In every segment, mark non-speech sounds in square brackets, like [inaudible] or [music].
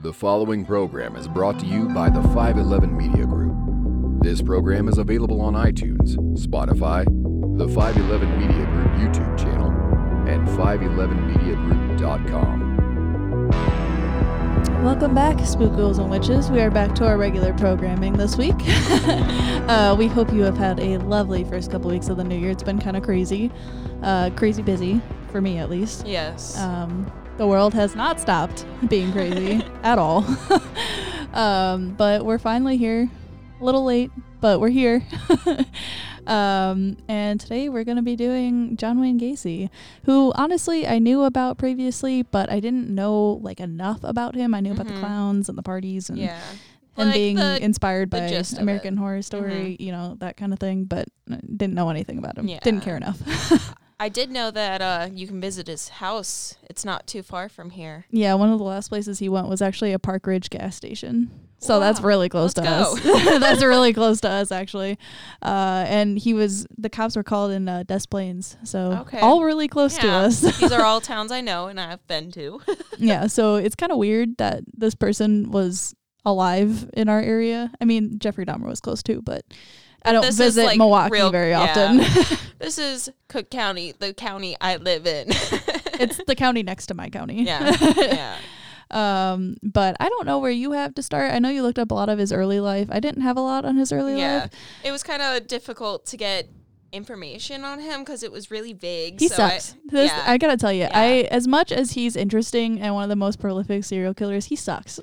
The following program is brought to you by the 511 Media Group. This program is available on iTunes, Spotify, the 511 Media Group YouTube channel, and 511mediagroup.com. Welcome back, Spook Ghouls and Witches. We are back to our regular programming this week. [laughs] uh, we hope you have had a lovely first couple weeks of the new year. It's been kind of crazy, uh, crazy busy for me at least. Yes. Um, the world has not stopped [laughs] being crazy [laughs] at all. [laughs] um, but we're finally here. A little late, but we're here. um, and today we're going to be doing John Wayne Gacy, who honestly I knew about previously, but I didn't know like enough about him. I knew about the Mhm. clowns and the parties and yeah. and Like being the- inspired by of American. Mm-hmm. Horror Story, you know, that kind of thing, but didn't know anything about him. Didn't care enough. I did know that uh, you can visit his house. It's not too far from here. Yeah, one of the last places he went was actually a Park Ridge gas station. So that's really close Let's to us. [laughs] that's really close to us, actually. Uh, and he was the cops were called in uh, Des Plaines, so Okay. all really close to us. These are all [laughs] towns I know and I've been to. [laughs] yeah, so it's kind of weird that this person was alive in our area. I mean, Jeffrey Dahmer was close too, but I don't This visit like, Milwaukee real- very yeah. often. [laughs] this is Cook County, the county I live in. [laughs] it's the county next to my county. yeah. [laughs] Yeah. Um, but I don't know where you have to start. I know you looked up a lot of his early life. I didn't have a lot on his early Yeah. life. It was kind of difficult to get information on him because it was really vague. He so I- sucks. This, yeah. I gotta tell you, Yeah. I as much as he's interesting and one of the most prolific serial killers, he sucks.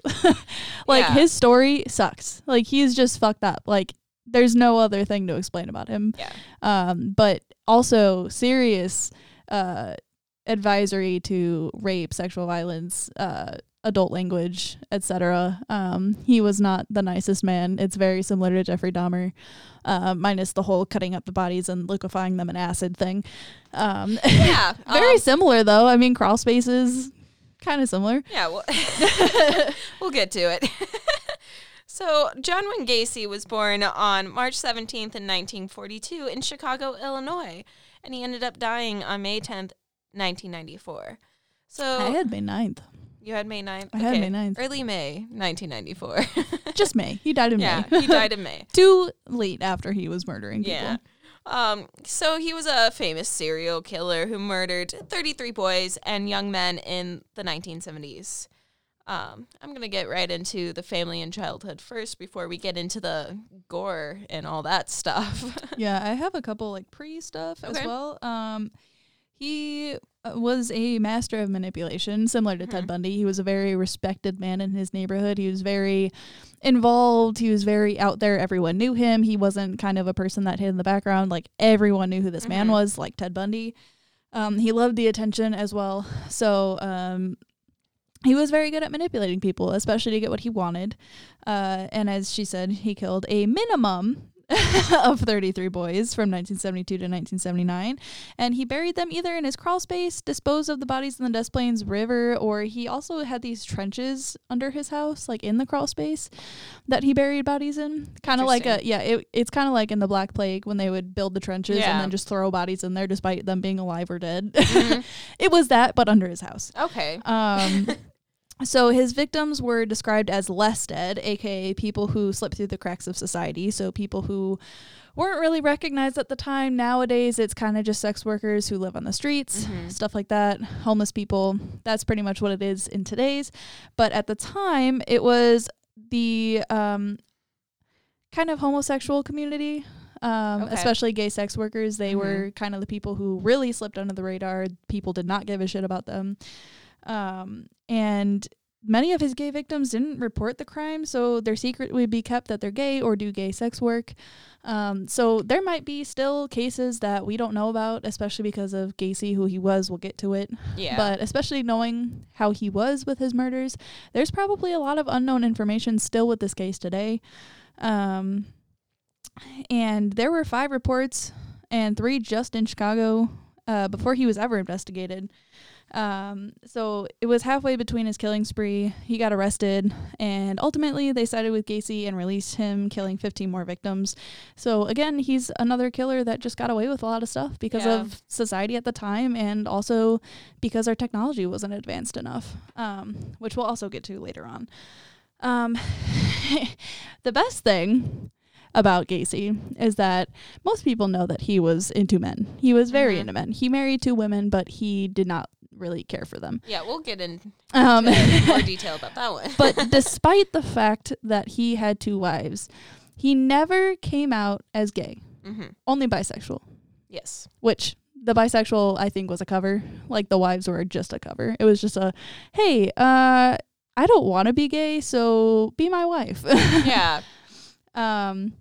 like Yeah. his story sucks. Like he's just fucked up. Like there's no other thing to explain about him. Yeah. Um, but also serious uh advisory to rape, sexual violence, uh adult language, etc. Um, he was not the nicest man. It's very similar to Jeffrey Dahmer, uh, minus the whole cutting up the bodies and liquefying them in acid thing. Um, [laughs] Yeah. very um, similar though. I mean, crawl spaces, kind of similar. Yeah, well, [laughs] [laughs] we'll get to it. So, John Wayne Gacy was born on March 17th in 1942 in Chicago, Illinois, and he ended up dying on May 10th, 1994. So, I had May 9th. you had May 9th? I had May 9th. Early May 1994. [laughs] Just May. He died in yeah, May. he died in May. [laughs] Too late after he was murdering people. Yeah. Um, so he was a famous serial killer who murdered 33 boys and young men in the 1970s. Um, I'm going to get right into the family and childhood first before we get into the gore and all that stuff. [laughs] yeah, I have a couple like pre stuff as well. Um, he uh, was a master of manipulation, similar to Ted Mhm. Bundy. He was a very respected man in his neighborhood. He was very involved. He was very out there. Everyone knew him. He wasn't kind of a person that hid in the background. Like everyone knew who this man Mhm. was, like Ted Bundy. Um, he loved the attention as well. So um, he was very good at manipulating people, especially to get what he wanted. Uh, and as she said, he killed a minimum [laughs] of 33 boys from 1972 to 1979. And he buried them either in his crawl space, disposed of the bodies in the Des Plaines River, or he also had these trenches under his house, like in the crawl space, that he buried bodies in. Kind of like a, yeah, it, it's kind of like in the Black Plague when they would build the trenches and then just throw bodies in there despite them being alive or dead. Mhm. [laughs] it was that, but under his house. Okay. Um, [laughs] so his victims were described as less dead, aka people who slipped through the cracks of society. So people who weren't really recognized at the time. Nowadays, it's kind of just sex workers who live on the streets, Mhm. stuff like that, homeless people. That's pretty much what it is in today's. But at the time, it was the um, kind of homosexual community. Um, Okay. especially gay sex workers, they Mhm. were kind of the people who really slipped under the radar. People did not give a shit about them. Um, and many of his gay victims didn't report the crime, so their secret would be kept that they're gay or do gay sex work. Um, so there might be still cases that we don't know about, especially because of Gacy, who he was. We'll get to it. Yeah. [laughs] But especially knowing how he was with his murders, there's probably a lot of unknown information still with this case today. Um, and there were five reports and three just in Chicago uh, before he was ever investigated. Um, so it was halfway between his killing spree. He got arrested, and ultimately they sided with Gacy and released him, killing 15 more victims. So again, he's another killer that just got away with a lot of stuff because Yeah. of society at the time, and also because our technology wasn't advanced enough, um, which we'll also get to later on. Um, [laughs] the best thing about Gacy is that most people know that he was into men. He was very Mhm. into men. He married two women, but he did not really care for them. Yeah, we'll get into Um, [laughs] more [laughs] detail about that one. but [laughs] despite the fact that he had two wives, he never came out as gay, hmm only bisexual, yes, which the bisexual I think was a cover. Like the wives were just a cover. It was just a, hey, uh, I don't want to be gay, so be my wife. yeah, Um,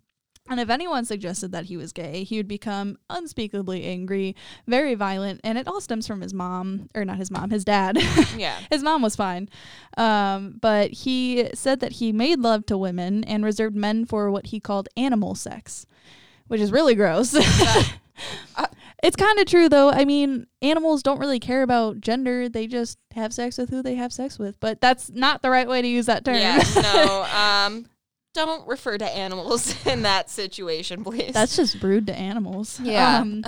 and if anyone suggested that he was gay, he would become unspeakably angry, very violent, and it all stems from his mom, or not his mom, his dad. [laughs] yeah. his mom was fine. Um, but he said that he made love to women and reserved men for what he called animal sex, which is really gross. Uh, [laughs] it's kind of true, though. I mean, animals don't really care about gender, they just have sex with who they have sex with. But that's not the right way to use that term. Yeah, no. [laughs] Um, don't refer to animals [laughs] in that situation, please. That's just rude to animals. yeah. Um,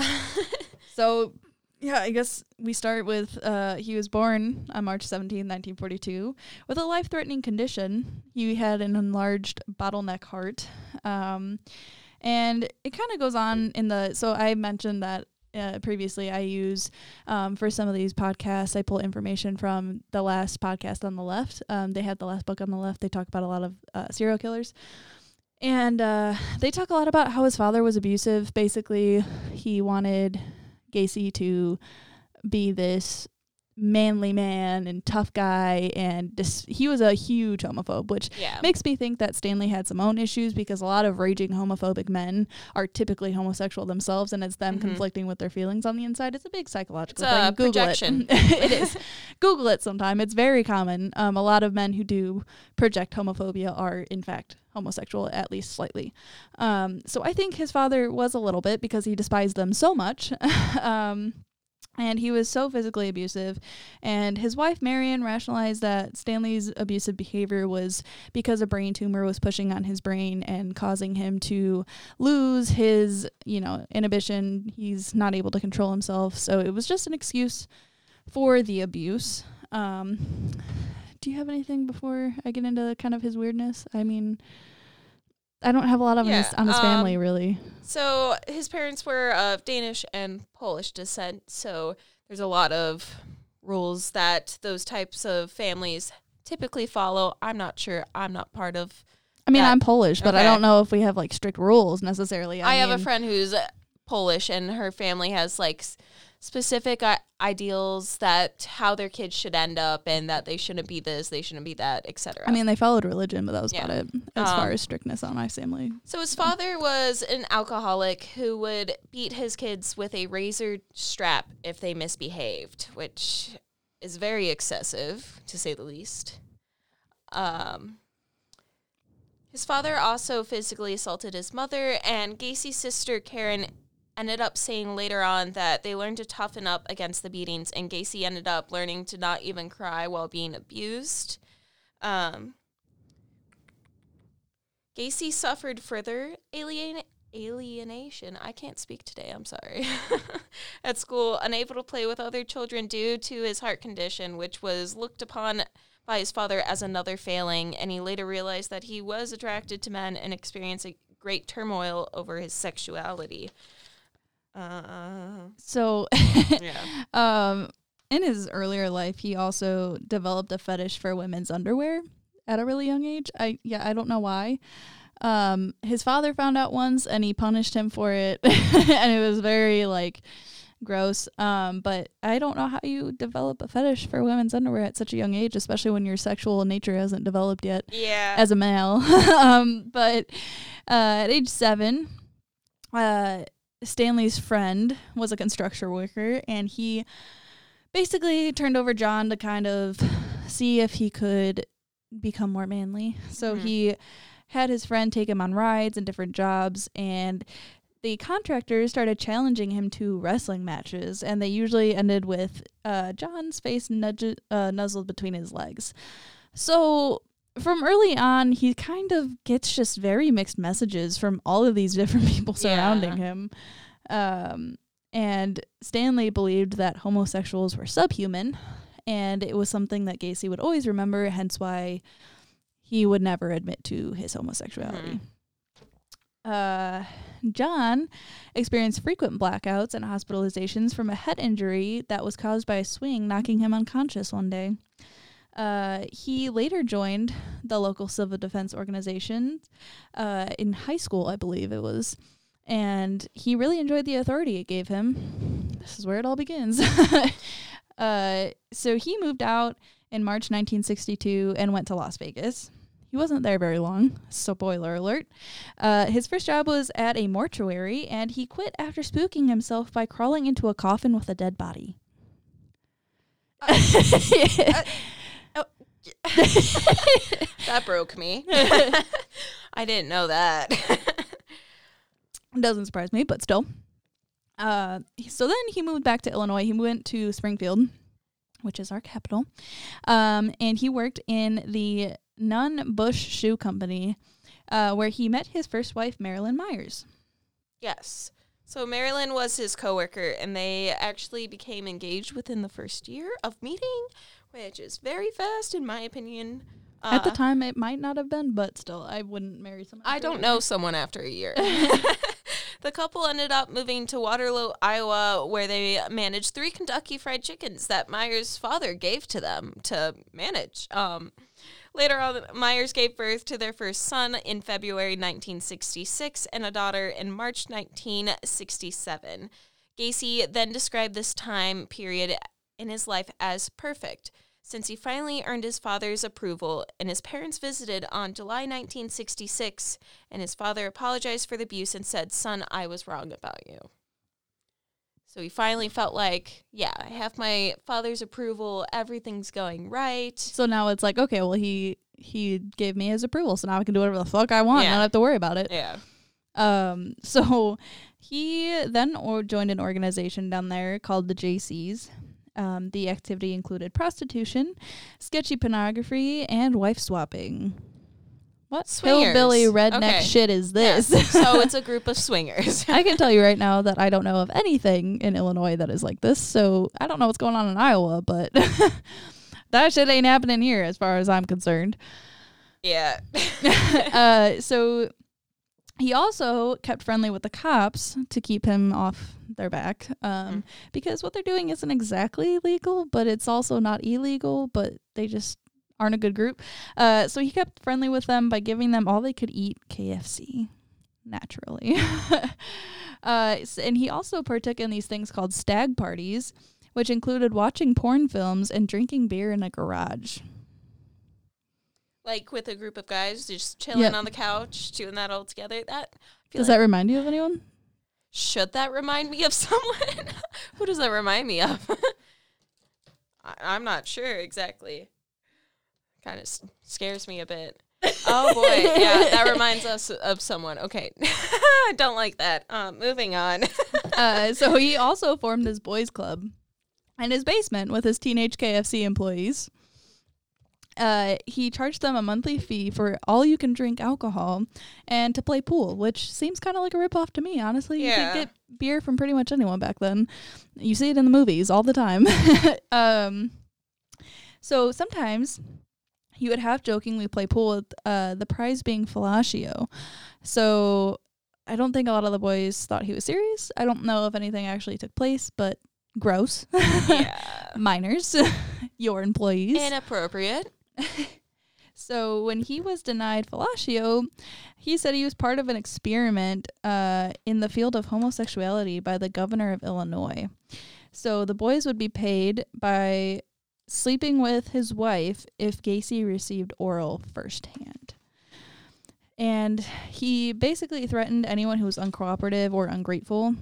[laughs] so, yeah, I guess we start with uh, he was born on March 17, 1942, with a life threatening condition. He had an enlarged bottleneck heart. Um, and it kind of goes on in the. So, I mentioned that. Uh, previously, I use um, for some of these podcasts. I pull information from the last podcast on the left. Um, they had the last book on the left. They talk about a lot of uh, serial killers. And uh, they talk a lot about how his father was abusive. Basically, he wanted Gacy to be this manly man and tough guy, and dis- he was a huge homophobe, which yeah. makes me think that Stanley had some own issues because a lot of raging homophobic men are typically homosexual themselves, and it's them Mhm. conflicting with their feelings on the inside. It's a big psychological It's thing. Google projection. [laughs] it. it is. Google it sometime. It's very common. Um, a lot of men who do project homophobia are, in fact, homosexual, at least slightly. Um, so I think his father was a little bit because he despised them so much. [laughs] um, and he was so physically abusive. And his wife, Marion, rationalized that Stanley's abusive behavior was because a brain tumor was pushing on his brain and causing him to lose his, you know, inhibition. He's not able to control himself. So it was just an excuse for the abuse. Um, do you have anything before I get into kind of his weirdness? I mean, I don't have a lot of on his, Yeah, on his family, um, really. So his parents were of Danish and Polish descent. So there's a lot of rules that those types of families typically follow. I'm not sure. I'm not part of. I mean, that- I'm Polish, but I don't know if we have like strict rules necessarily. I, I, have a friend who's Polish, and her family has like specific I- ideals that how their kids should end up, and that they shouldn't be this, they shouldn't be that, etc. I mean, they followed religion, but that was Yeah. about it as far Um, as strictness on my family. So his father was an alcoholic who would beat his kids with a razor strap if they misbehaved, which is very excessive to say the least. Um, his father also physically assaulted his mother, and Gacy's sister Karen ended up saying later on that they learned to toughen up against the beatings, and Gacy ended up learning to not even cry while being abused. Um, Gacy suffered further alien- alienation. I can't speak today, I'm sorry. [laughs] At school, unable to play with other children due to his heart condition, which was looked upon by his father as another failing, and he later realized that he was attracted to men and experienced a great turmoil over his sexuality. Uh, So, yeah. [laughs] um, in his earlier life, he also developed a fetish for women's underwear at a really young age. I yeah, I don't know why. Um, his father found out once, and he punished him for it, [laughs] and it was very like gross. Um, but I don't know how you develop a fetish for women's underwear at such a young age, especially when your sexual nature hasn't developed yet. Yeah. as a male. [laughs] um, but uh, at age seven, uh, Stanley's friend was a construction worker, and he basically turned over John to kind of see if he could become more manly. So Mhm. he had his friend take him on rides and different jobs, and the contractors started challenging him to wrestling matches, and they usually ended with uh, John's face nudge- uh, nuzzled between his legs. So from early on, he kind of gets just very mixed messages from all of these [laughs] different people surrounding Yeah. him. Um, and Stanley believed that homosexuals were subhuman, and it was something that Gacy would always remember, hence why he would never admit to his homosexuality. Uh, John experienced frequent blackouts and hospitalizations from a head injury that was caused by a swing knocking him unconscious one day. Uh, he later joined the local civil defense organization uh, in high school, I believe it was, and he really enjoyed the authority it gave him. This is where it all begins. [laughs] uh, so he moved out in March 1962 and went to Las Vegas. He wasn't there very long, spoiler alert. Uh, his first job was at a mortuary, and he quit after spooking himself by crawling into a coffin with a dead body. [laughs] [laughs] That broke me. [laughs] I didn't know that. [laughs] Doesn't surprise me, but still. Uh, so then he moved back to Illinois. He went to Springfield, which is our capital, um, and he worked in the Nunn Bush Shoe Company, uh, where he met his first wife, Marilyn Myers. yes. So Marilyn was his coworker, and they actually became engaged within the first year of meeting, which is very fast in my opinion. At the Uh, time, it might not have been, but still, I wouldn't marry someone. I don't know [laughs] someone after a year. [laughs] [laughs] the couple ended up moving to Waterloo, Iowa, where they managed three Kentucky Fried Chickens that Myers' father gave to them to manage. Um, later on, Myers gave birth to their first son in February 1966 and a daughter in March 1967. Gacy then described this time period in his life as perfect since he finally earned his father's approval and his parents visited on July 1966 and his father apologized for the abuse and said, "Son, I was wrong about you." So he finally felt like, yeah, I have my father's approval, everything's going right. So now it's like, okay, well, he he gave me his approval, so now I can do whatever the fuck I want. and I don't have to worry about it. Yeah. Um, [laughs] so he then or joined an organization down there called the Jaycees. Um, the activity included prostitution, sketchy pornography, and wife swapping. What Swingers. hillbilly redneck Okay. shit is this? Yes. so [laughs] it's a group of swingers. I can tell you right now that I don't know of anything in Illinois that is like this. So I don't know what's going on in Iowa, but [laughs] that shit ain't happening here as far as I'm concerned. yeah. [laughs] uh, so he also kept friendly with the cops to keep him off their back um, Mm. because what they're doing isn't exactly legal, but it's also not illegal, but they just aren't a good group. Uh, so he kept friendly with them by giving them all they could eat KFC. Naturally. [laughs] uh, and he also partook in these things called stag parties, which included watching porn films and drinking beer in a garage. Like with a group of guys just chilling Yep. on the couch, doing that all together. That Does like- that remind you of anyone? Should that remind me of [laughs] someone? Who does that remind me of? [laughs] I, I'm not sure exactly. Kind of s- scares me a bit. Oh boy, yeah, that [laughs] reminds us of someone. Okay, I don't like that. Um, moving on. uh, so he also formed his boys club in his basement with his teenage KFC employees. Uh, he charged them a monthly fee for all you can drink alcohol and to play pool, which seems kind of like a ripoff to me, honestly. You Yeah. could get beer from pretty much anyone back then. You see it in the movies all the time. [laughs] um, so sometimes he would half jokingly play pool with uh, the prize being fellatio. So I don't think a lot of the boys thought he was serious. I don't know if anything actually took place, but gross. [laughs] yeah, Minors, [laughs] your employees. inappropriate. [laughs] so when he was denied fellatio, he said he was part of an experiment uh, in the field of homosexuality by the governor of Illinois. So the boys would be paid by sleeping with his wife if Gacy received oral firsthand. And he basically threatened anyone who was uncooperative or ungrateful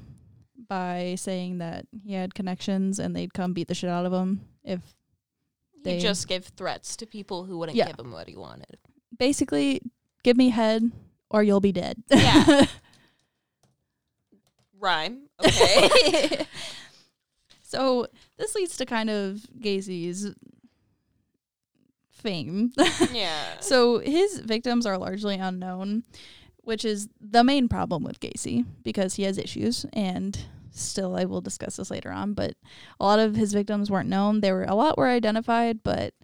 by saying that he had connections and they'd come beat the shit out of him if He They- just gave threats to people who wouldn't Yeah. give him what he wanted. basically give me head or you'll be dead. Yeah. [laughs] rhyme. Okay. [laughs] so this leads to kind of Gacy's fame. [laughs] yeah. so his victims are largely unknown, which is the main problem with Gacy because he has issues and still I will discuss this later on, but a lot of his victims weren't known. There were a lot were identified, but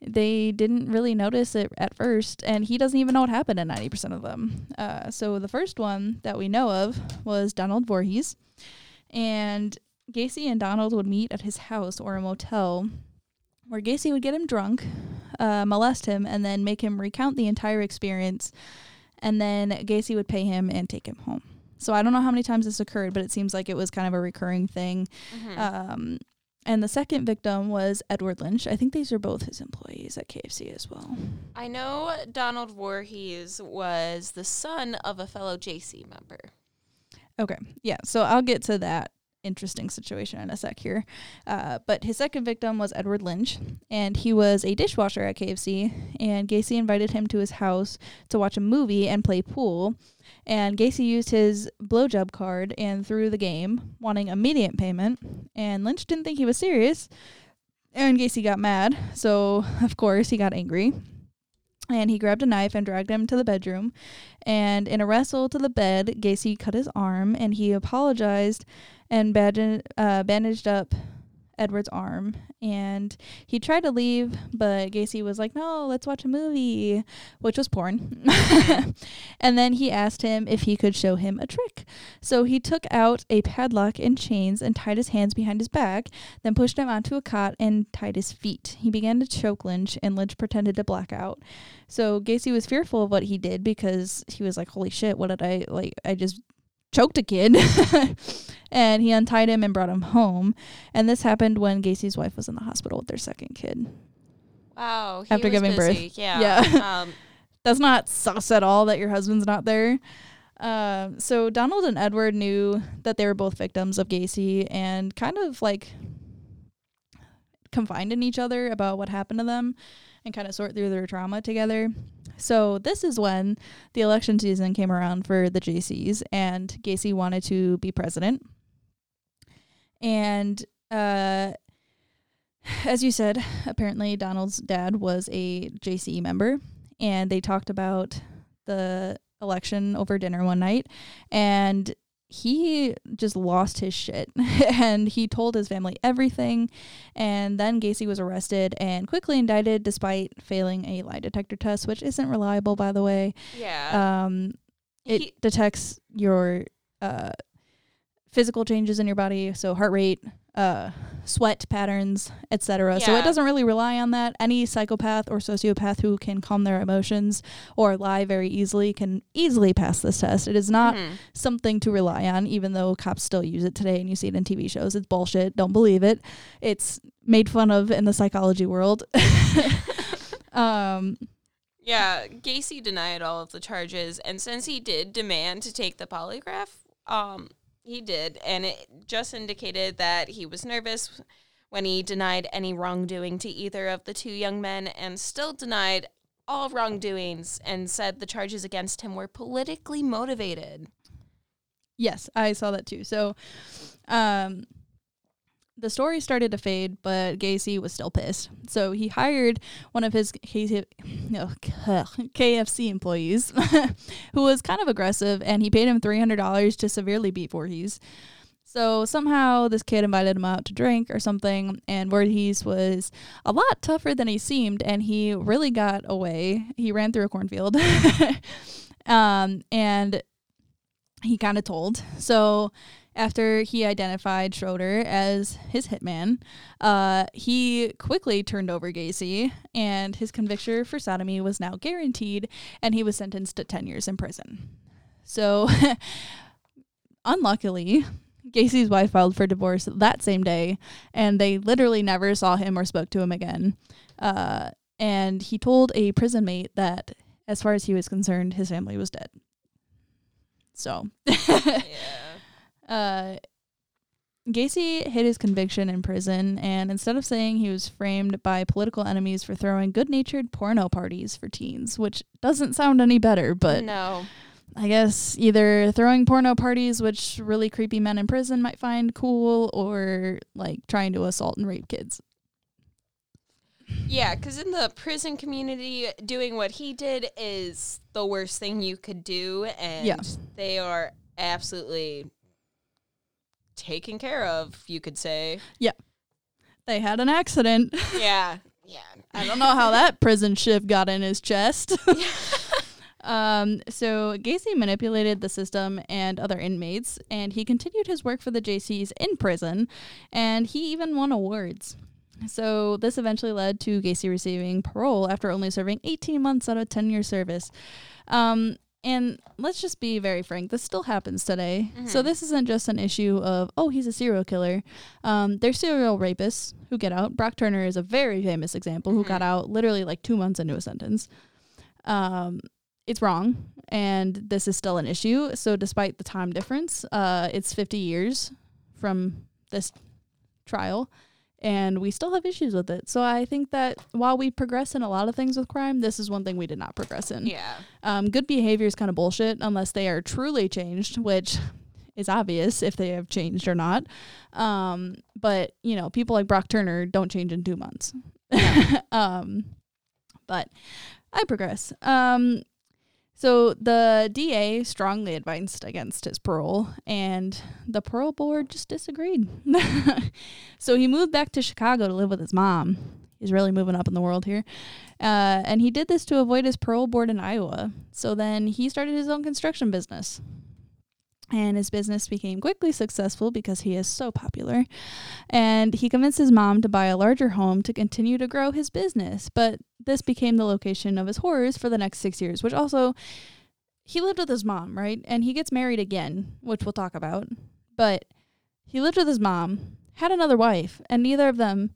they didn't really notice it at first, and he doesn't even know what happened to 90% of them. Uh, so the first one that we know of was Donald Voorhees, and Gacy and Donald would meet at his house or a motel where Gacy would get him drunk, uh, molest him, and then make him recount the entire experience, and then Gacy would pay him and take him home. So I don't know how many times this occurred, but it seems like it was kind of a recurring thing. Mhm. Um, and the second victim was Edward Lynch. I think these are both his employees at KFC as well. I know Donald Voorhees was the son of a fellow Jaycee member. Okay. Yeah. So I'll get to that interesting situation in a sec here. Uh, but his second victim was Edward Lynch, and he was a dishwasher at KFC. And Gacy invited him to his house to watch a movie and play pool. And Gacy used his blowjob card and threw the game, wanting immediate payment. And Lynch didn't think he was serious. And Gacy got mad, so of course he got angry. And he grabbed a knife and dragged him to the bedroom. And in a wrestle to the bed, Gacy cut his arm and he apologized and bandaged, uh, bandaged up Edward's arm. And he tried to leave, but Gacy was like, no, let's watch a movie, which was porn. [laughs] and then he asked him if he could show him a trick. So he took out a padlock and chains and tied his hands behind his back, then pushed him onto a cot and tied his feet. He began to choke Lynch, and Lynch pretended to black out. So Gacy was fearful of what he did because he was like, holy shit, what did I, like, I just choked a kid. [laughs] and he untied him and brought him home. And this happened when Gacy's wife was in the hospital with their second kid. Wow. After giving birth. Yeah. Yeah. um, [laughs] That's not sus at all that your husband's not there. Um, so Donald and Edward knew that they were both victims of Gacy and kind of like confided in each other about what happened to them and kind of sort through their trauma together. So this is when the election season came around for the Jaycees and Gacy wanted to be president. And uh as you said, apparently Donald's dad was a Jaycee member and they talked about the election over dinner one night and he just lost his shit [laughs] and he told his family everything and then Gacy was arrested and quickly indicted despite failing a lie detector test which isn't reliable by the way yeah. um it He- detects your uh physical changes in your body so heart rate uh sweat patterns etc so it doesn't really rely on that. Any psychopath or sociopath who can calm their emotions or lie very easily can easily pass this test. It is not Mhm. something to rely on even though cops still use it today and you see it in tv shows. It's bullshit. Don't believe it. It's made fun of in the psychology world. [laughs] [laughs] Um Yeah, Gacy denied all of the charges, and since he did demand to take the polygraph, um, he did, and it just indicated that he was nervous when he denied any wrongdoing to either of the two young men, and still denied all wrongdoings, and said the charges against him were politically motivated. Yes, I saw that too. So, um, the story started to fade, but Gacy was still pissed. So he hired one of his KFC [laughs] employees, [laughs] who was kind of aggressive, and he paid him three hundred dollars to severely beat Voorhees. So somehow this kid invited him out to drink or something, and Voorhees was a lot tougher than he seemed, and he really got away. He ran through a cornfield, [laughs] um, and he kind of told. So after he identified Schroeder as his hitman, uh, he quickly turned over Gacy, and his conviction for sodomy was now guaranteed, and he was sentenced to 10 years in prison. So, [laughs] unluckily, Gacy's wife filed for divorce that same day, and they literally never saw him or spoke to him again. Uh, and he told a prison mate that, as far as he was concerned, his family was dead. So, [laughs] yeah. Uh, Gacy hid his conviction in prison, and instead of saying he was framed by political enemies for throwing good natured porno parties for teens, which doesn't sound any better, but no. I guess either throwing porno parties, which really creepy men in prison might find cool, or like trying to assault and rape kids. Yeah, because in the prison community, doing what he did is the worst thing you could do, and Yeah. they are absolutely taken care of. You could say, Yeah. They had an accident. [laughs] yeah, yeah. I don't know how that prison shift got in his chest. [laughs] um, so Gacy manipulated the system and other inmates, and he continued his work for the Jaycees in prison, and he even won awards. So this eventually led to Gacy receiving parole after only serving 18 months out of 10 year service. Um, and let's just be very frank, this still happens today. So Mhm. this isn't just an issue of, oh, he's a serial killer. Um, there's serial rapists who get out. Brock Turner is a very famous example who got Mhm. out literally like two months into a sentence. Um, it's wrong, and this is still an issue. So despite the time difference, uh, it's 50 years from this trial and we still have issues with it. So I think that while we progress in a lot of things with crime, this is one thing we did not progress in. Yeah. Um, good behavior is kind of bullshit unless they are truly changed, which is obvious if they have changed or not. Um, but you know, people like Brock Turner don't change in two months. [laughs] um, but I progress. Um, so the DA strongly advised against his parole, and the parole board just disagreed. [laughs] so he moved back to Chicago to live with his mom. He's really moving up in the world here. Uh, and he did this to avoid his parole board in Iowa. So then he started his own construction business. And his business became quickly successful because he is so popular. And he convinced his mom to buy a larger home to continue to grow his business. But this became the location of his horrors for the next six years, which also, he lived with his mom, right? And he gets married again, which we'll talk about. But he lived with his mom, had another wife, and neither of them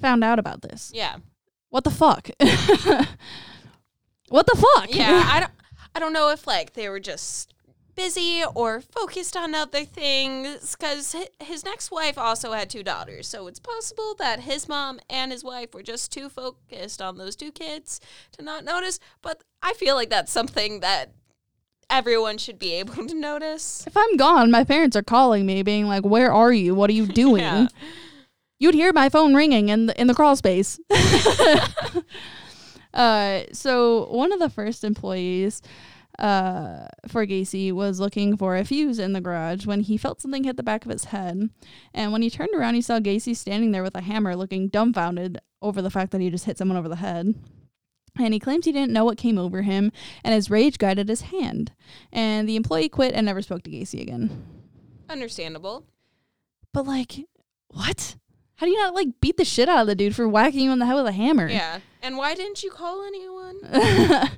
found out about this. Yeah. What the fuck? [laughs] what the fuck? Yeah. I don't. I don't know if like they were just busy or focused on other things because his next wife also had two daughters so it's possible that his mom and his wife were just too focused on those two kids to not notice but i feel like that's something that everyone should be able to notice if I'm gone, my parents are calling me, being like, "Where are you? What are you [laughs] doing?" Yeah. You'd hear my phone ringing in the in the crawl space. [laughs] [laughs] uh, so one of the first employees uh, for Gacy was looking for a fuse in the garage when he felt something hit the back of his head. And when he turned around, he saw Gacy standing there with a hammer, looking dumbfounded over the fact that he just hit someone over the head. And he claims he didn't know what came over him, and his rage guided his hand. And the employee quit and never spoke to Gacy again. understandable But like, what? How do you not like beat the shit out of the dude for whacking you in the head with a hammer? yeah and why didn't you call anyone [laughs]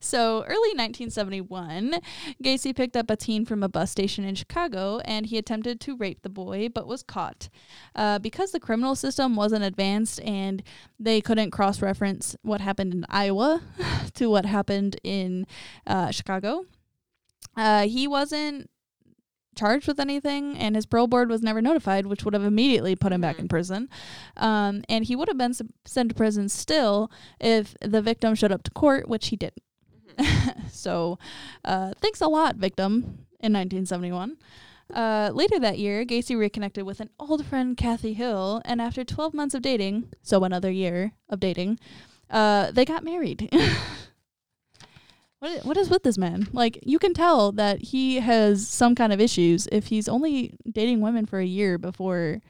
so early 1971, Gacy picked up a teen from a bus station in Chicago, and he attempted to rape the boy, but was caught. Uh, because the criminal system wasn't advanced and they couldn't cross-reference what happened in Iowa [sighs] to what happened in uh, Chicago, uh, he wasn't charged with anything, and his parole board was never notified, which would have immediately put him back Mhm. in prison. Um, and he would have been sent to prison still if the victim showed up to court, which he didn't. [laughs] so, uh, thanks a lot, victim, in 1971. Uh, later that year, Gacy reconnected with an old friend, Kathy Hill, and after 12 months of dating, so another year of dating, uh, they got married. [laughs] what, i- what is with this man? Like, you can tell that he has some kind of issues if he's only dating women for a year before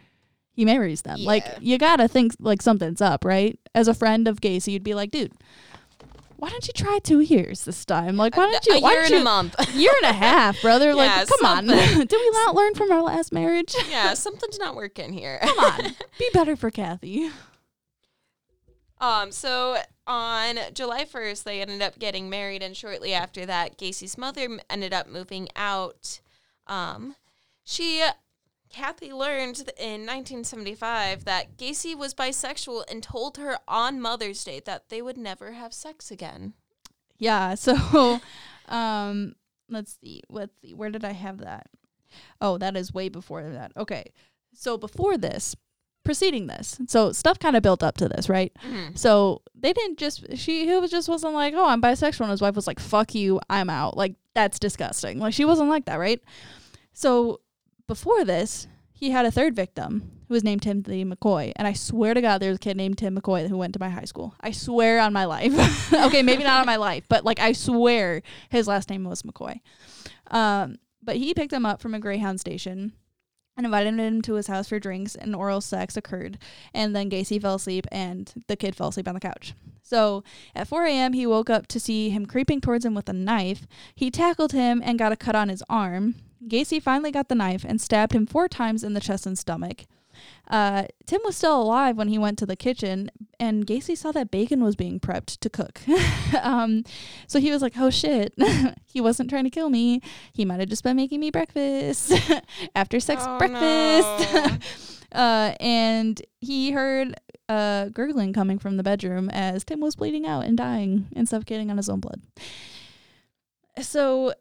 he marries them. Like, you gotta think, like, something's up, right? As a friend of Gacy, you'd be like, dude, why don't you try two years this time? Like, why don't you? a why year don't and you, a month [laughs] year and a half, brother. [laughs] Like, Yeah, come on. [laughs] Did we not learn from our last marriage? yeah something's not working here Come on. Be better for Kathy. Um, so on July 1st, they ended up getting married, and shortly after that, Gacy's mother ended up moving out. Um, she, Kathy, learned in 1975 that Gacy was bisexual and told her on Mother's Day that they would never have sex again. Yeah. [laughs] So, um, let's see. Let's see. Where did I have that? Oh, that is way before that. Okay. So before this, preceding this, so stuff kind of built up to this, right? So they didn't just she he was just wasn't like, oh, I'm bisexual, and his wife was like, fuck you, I'm out. Like that's disgusting. Like she wasn't like that, right? So before this, he had a third victim who was named Timothy McCoy. And I swear to God, there's a kid named Tim McCoy who went to my high school. I swear on my life. [laughs] okay, maybe not on my life, but like I swear his last name was McCoy. Um, but he picked him up from a Greyhound station and invited him to his house for drinks, and oral sex occurred. And then Gacy fell asleep, and the kid fell asleep on the couch. So at 4 a.m., he woke up to see him creeping towards him with a knife. He tackled him and got a cut on his arm. Gacy finally got the knife and stabbed him four times in the chest and stomach. Uh, Tim was still alive when he went to the kitchen, and Gacy saw that bacon was being prepped to cook. [laughs] um, so he was like, "Oh shit, [laughs] he wasn't trying to kill me. He might have just been making me breakfast [laughs] after sex Oh, breakfast." no. uh, and he heard uh, gurgling coming from the bedroom as Tim was bleeding out and dying and suffocating on his own blood. So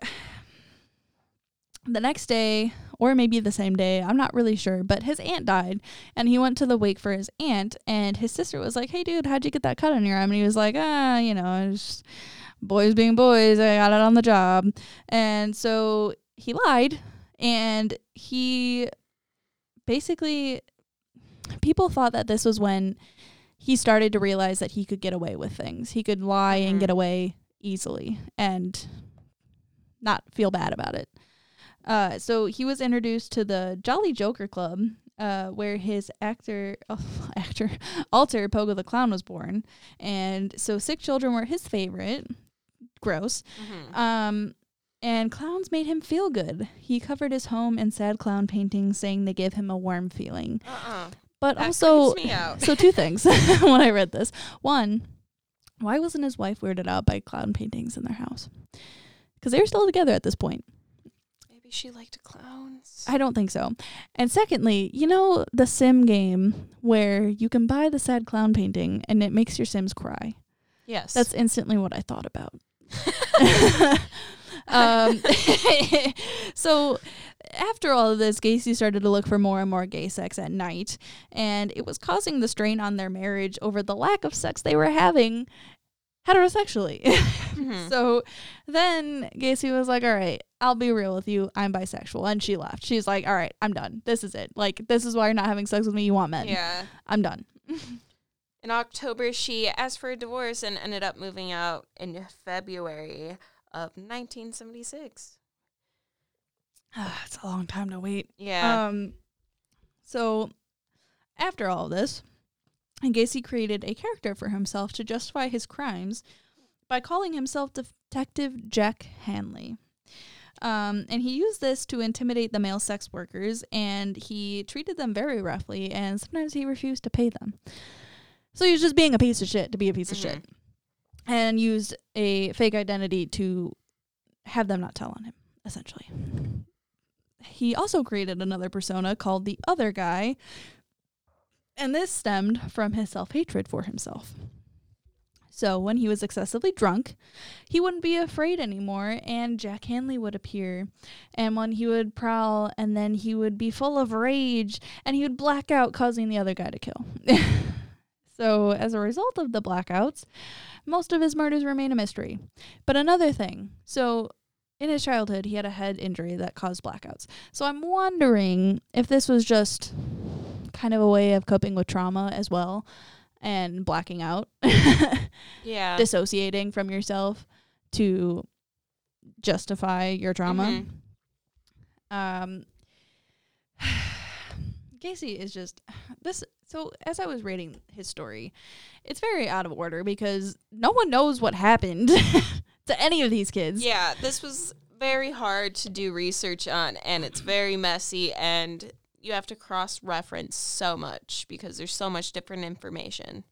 the next day, or maybe the same day, I'm not really sure, but his aunt died and he went to the wake for his aunt and his sister was like, Hey dude, how'd you get that cut on your arm? And he was like, Ah, you know, it's just boys being boys, I got it on the job. And so he lied and he basically people thought that this was when he started to realize that he could get away with things. He could lie and Mhm. get away easily and not feel bad about it. Uh, so he was introduced to the Jolly Joker Club, uh, where his actor, [laughs] actor, alter Pogo the Clown was born, and so sick children were his favorite. Gross. Mhm. Um, and clowns made him feel good. He covered his home in sad clown paintings, saying they give him a warm feeling. Uh-uh. But That also, me out. [laughs] so two things [laughs] when I read this. One, why wasn't his wife weirded out by clown paintings in their house? Because they were still together at this point. She liked clowns. I don't think so. And secondly, you know the sim game where you can buy the sad clown painting and it makes your sims cry. yes. That's instantly what I thought about. [laughs] um, [laughs] so after all of this, Gacy started to look for more and more gay sex at night, and it was causing the strain on their marriage over the lack of sex they were having heterosexually. [laughs] Mhm. So then Gacy was like, All right, I'll be real with you. I'm bisexual. And she left. She's like, All right, I'm done. This is it. Like, this is why you're not having sex with me. You want men. yeah. I'm done. [laughs] In October, she asked for a divorce and ended up moving out in February of 1976. it's a long time to wait. Yeah. Um, so after all this, Gacy created a character for himself to justify his crimes by calling himself Detective Jack Hanley. Um, and he used this to intimidate the male sex workers, and he treated them very roughly, and sometimes he refused to pay them. So he was just being a piece of shit to be a piece of Mhm. shit, and used a fake identity to have them not tell on him, essentially he also created another persona called the other guy, and this stemmed from his self hatred for himself. So, when he was excessively drunk, he wouldn't be afraid anymore, and Jack Hanley would appear. And when he would prowl, and then he would be full of rage, and he would black out, causing the other guy to kill. [laughs] so, as a result of the blackouts, most of his murders remain a mystery. But another thing so, in his childhood, he had a head injury that caused blackouts. So I'm wondering if this was just kind of a way of coping with trauma as well and blacking out, [laughs] yeah. dissociating from yourself to justify your trauma. Mhm. Um [sighs] Gacy is just this so as I was reading his story, it's very out of order because no one knows what happened [laughs] to any of these kids. Yeah, this was very hard to do research on, and it's very messy, and you have to cross reference so much because there's so much different information.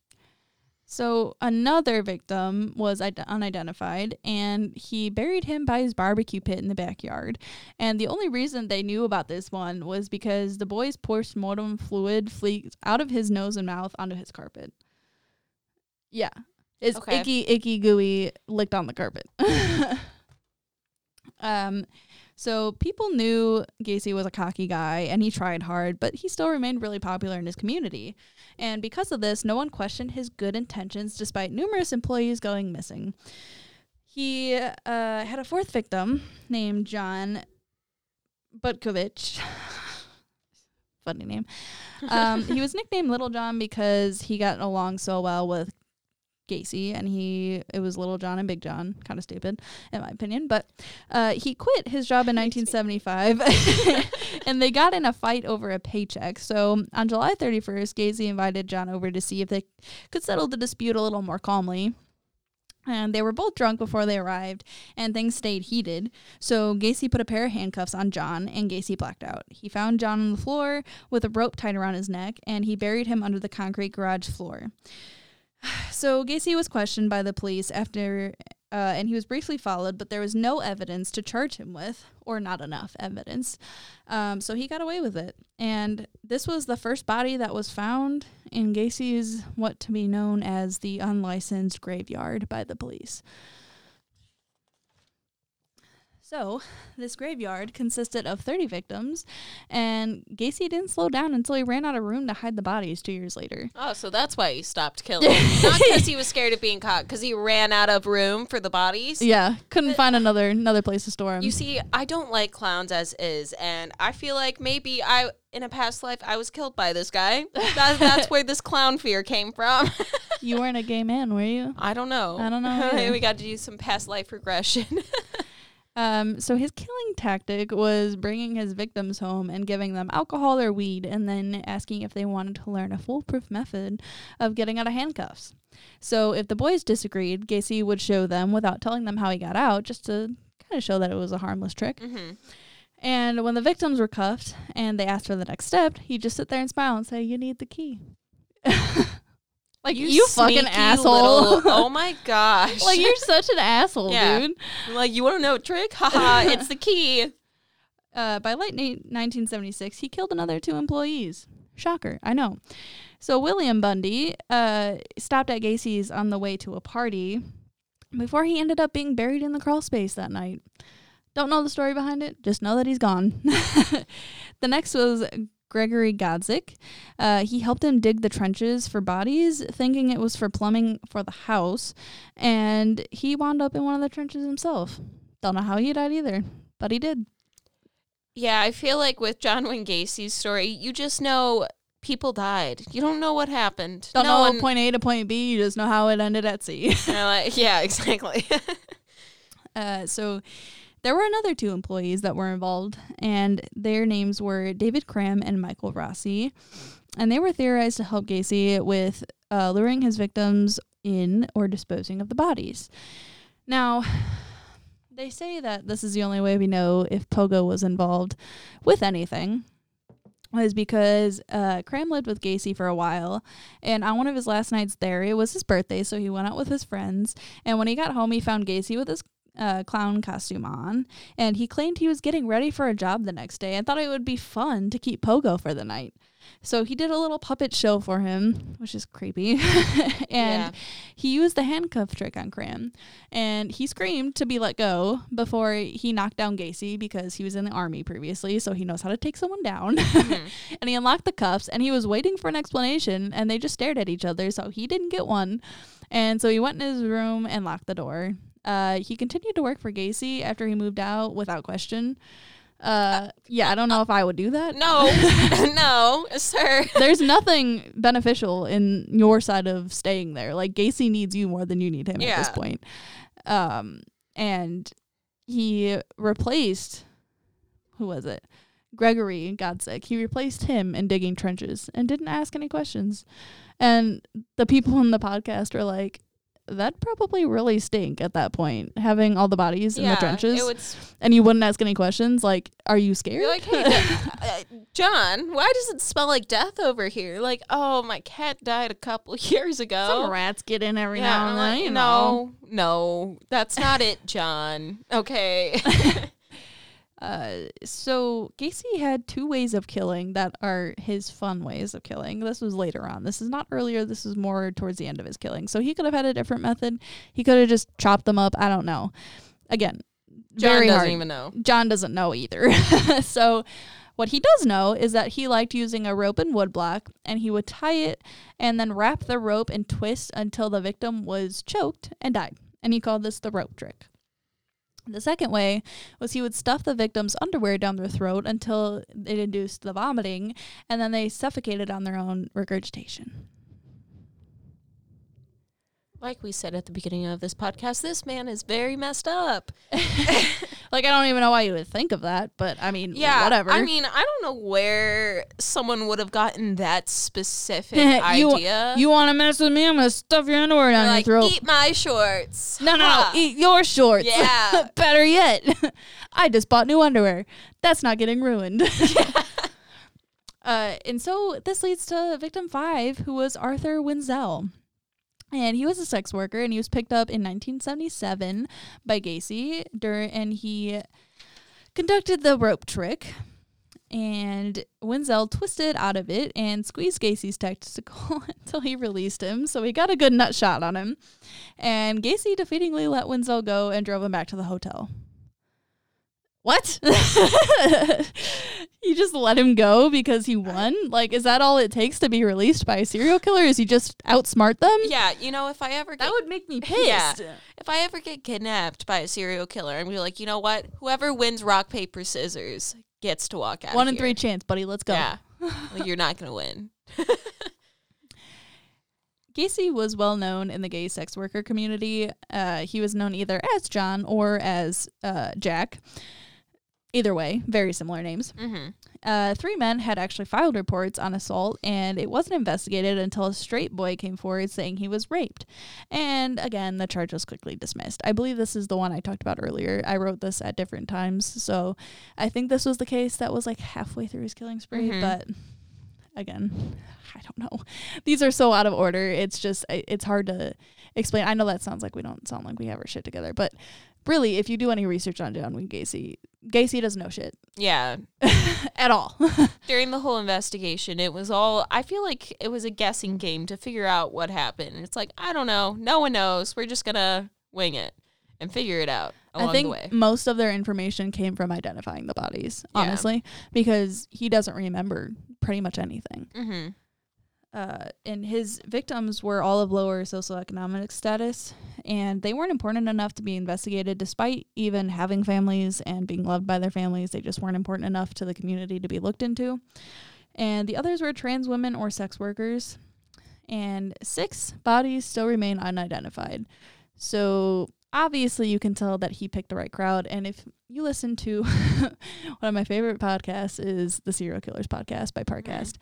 So another victim was unidentified, and he buried him by his barbecue pit in the backyard. And the only reason they knew about this one was because the boy's post-mortem fluid leaked out of his nose and mouth onto his carpet. Yeah, his Okay. icky, icky, gooey licked on the carpet. [laughs] um, so people knew Gacy was a cocky guy, and he tried hard, but he still remained really popular in his community. And because of this, no one questioned his good intentions despite numerous employees going missing. He uh, had a fourth victim named John Butkovich. [laughs] Funny name. Um, he was [laughs] nicknamed Little John because he got along so well with Gacy, and he it was Little John and Big John. Kind of stupid, in my opinion. But uh, he quit his job in 1975, [laughs] and they got in a fight over a paycheck. So on July 31st, Gacy invited John over to see if they could settle the dispute a little more calmly. And they were both drunk before they arrived, and things stayed heated. So Gacy put a pair of handcuffs on John, and Gacy blacked out. He found John on the floor with a rope tied around his neck, and he buried him under the concrete garage floor. [sighs] So Gacy was questioned by the police after, uh, and he was briefly followed, but there was no evidence to charge him with, or not enough evidence. Um, so he got away with it. And this was the first body that was found in Gacy's what to be known as the unlicensed graveyard by the police. So, this graveyard consisted of 30 victims, and Gacy didn't slow down until he ran out of room to hide the bodies two years later. Oh, so that's why he stopped killing. Not [laughs] because he was scared of being caught, because he ran out of room for the bodies. Yeah, couldn't find another another place to store them. You see, I don't like clowns as is, and I feel like maybe I, in a past life, I was killed by this guy. [laughs] That, that's where this clown fear came from. you weren't a gay man, were you? I don't know. I don't know [laughs] we got to do some past life regression. Um, so his killing tactic was bringing his victims home and giving them alcohol or weed, and then asking if they wanted to learn a foolproof method of getting out of handcuffs. So if the boys disagreed, Gacy would show them without telling them how he got out, just to kind of show that it was a harmless trick. hmm And when the victims were cuffed and they asked for the next step, he'd just sit there and smile and say, "You need the key." [laughs] like you, fucking asshole. little- [laughs] oh my gosh. like you're such an asshole, Yeah. dude. like you want to know a trick? Haha, it's the key. [laughs] Uh, by late na- 1976, he killed another two employees. Shocker, I know. So William Bundy uh, stopped at Gacy's on the way to a party before he ended up being buried in the crawl space that night. Don't know the story behind it, just know that he's gone. [laughs] the next was Gregory Godzik. Uh, he helped him dig the trenches for bodies, thinking it was for plumbing for the house, and he wound up in one of the trenches himself. Don't know how he died either, but he did. Yeah, I feel like with John Wayne Gacy's story, you just know people died. You don't know what happened. Don't no know one, point A to point B. You just know how it ended at C. [laughs] Like, yeah, exactly. [laughs] Uh, so there were another two employees that were involved, and their names were David Cram and Michael Rossi. And they were theorized to help Gacy with uh, luring his victims in or disposing of the bodies. Now, they say that this is the only way we know if Pogo was involved with anything. Was because uh, Cram lived with Gacy for a while, and on one of his last nights there, it was his birthday, so he went out with his friends. And when he got home, he found Gacy with his uh, clown costume on, and he claimed he was getting ready for a job the next day and thought it would be fun to keep Pogo for the night. So he did a little puppet show for him, which is creepy. [laughs] and Yeah. he used the handcuff trick on Cram. And he screamed to be let go before he knocked down Gacy because he was in the army previously, so he knows how to take someone down. Mhm. [laughs] and he unlocked the cuffs and he was waiting for an explanation and they just stared at each other, so he didn't get one. And so he went in his room and locked the door. Uh, he continued to work for Gacy after he moved out without question. Uh, yeah, I don't know if I would do that. no, [laughs] [laughs] no, sir. There's nothing beneficial in your side of staying there. Like Gacy needs you more than you need him at this point. Um, and he replaced who was it? Gregory Godzik. He replaced him in digging trenches and didn't ask any questions. And the people in the podcast are like, that probably really stink at that point, having all the bodies in the trenches, It would, s- and you wouldn't ask any questions. Like, are you scared? you're like, hey, [laughs] uh, John, why does it smell like death over here? Like, oh, my cat died a couple [laughs] years ago. Some rats get in every yeah, now and then. like, you know. no, no, that's not it, John. Okay. [laughs] Uh, so Gacy had two ways of killing that are his fun ways of killing. This was later on. This is not earlier. This is more towards the end of his killing. So he could have had a different method. He could have just chopped them up. I don't know. Again, John very doesn't hard. even know. John doesn't know either. [laughs] so what he does know is that he liked using a rope and wood block, and he would tie it and then wrap the rope and twist until the victim was choked and died. and he called this the rope trick. The second way was he would stuff the victim's underwear down their throat until it induced the vomiting, and then they suffocated on their own regurgitation. Like we said at the beginning of this podcast, this man is very messed up. [laughs] [laughs] Like, I don't even know why you would think of that, but I mean, Yeah, whatever. I mean, I don't know where someone would have gotten that specific [laughs] You- idea. you want to mess with me? I'm going to stuff your underwear down They're your throat. eat my shorts. No, no, no. Eat your shorts. Yeah. [laughs] Better yet, [laughs] I just bought new underwear. That's not getting ruined. uh, and so this leads to victim five, who was Arthur Wenzel. And he was a sex worker, and he was picked up in 1977 by Gacy, during, and he conducted the rope trick. And Wenzel twisted out of it and squeezed Gacy's testicle [laughs] until he released him. So he got a good nut shot on him. And Gacy defeatingly let Wenzel go and drove him back to the hotel. What? [laughs] you just let him go because he won? Like, is that all it takes to be released by a serial killer? Is he just outsmart them? Yeah, you know, if I ever get That would make me [laughs] pissed. Yeah. if I ever get kidnapped by a serial killer, I'm gonna be like, you know what? Whoever wins rock paper scissors gets to walk out. One of in three chance, buddy. Let's go. Yeah, [laughs] Like, you're not gonna win. Gacy was well known in the gay sex worker community. Uh, he was known either as John or as uh, Jack. Either way, very similar names. Mm-hmm. Uh, three men had actually filed reports on assault, and it wasn't investigated until a straight boy came forward saying he was raped. And again, the charge was quickly dismissed. I believe this is the one I talked about earlier. I wrote this at different times, so I think this was the case that was like halfway through his killing spree. Mhm. But again, [laughs] I don't know. These are so out of order. It's just it's hard to explain. I know that sounds like we don't sound like we have our shit together, but really, if you do any research on John Wayne Gacy, Gacy doesn't know shit [laughs] Yeah, at all. [laughs] during the whole investigation, it was all. I feel like it was a guessing game to figure out what happened. It's like I don't know. No one knows. We're just gonna wing it and figure it out along I think most of their information came from identifying the bodies, Yeah. honestly, because he doesn't remember pretty much anything. Mm-hmm. Uh, and his victims were all of lower socioeconomic status, and they weren't important enough to be investigated, despite even having families and being loved by their families. They just weren't important enough to the community to be looked into. And the others were trans women or sex workers. And six bodies still remain unidentified. So obviously, you can tell that he picked the right crowd. And if you listen to [laughs] one of my favorite podcasts, is the Serial Killers podcast by Parcast.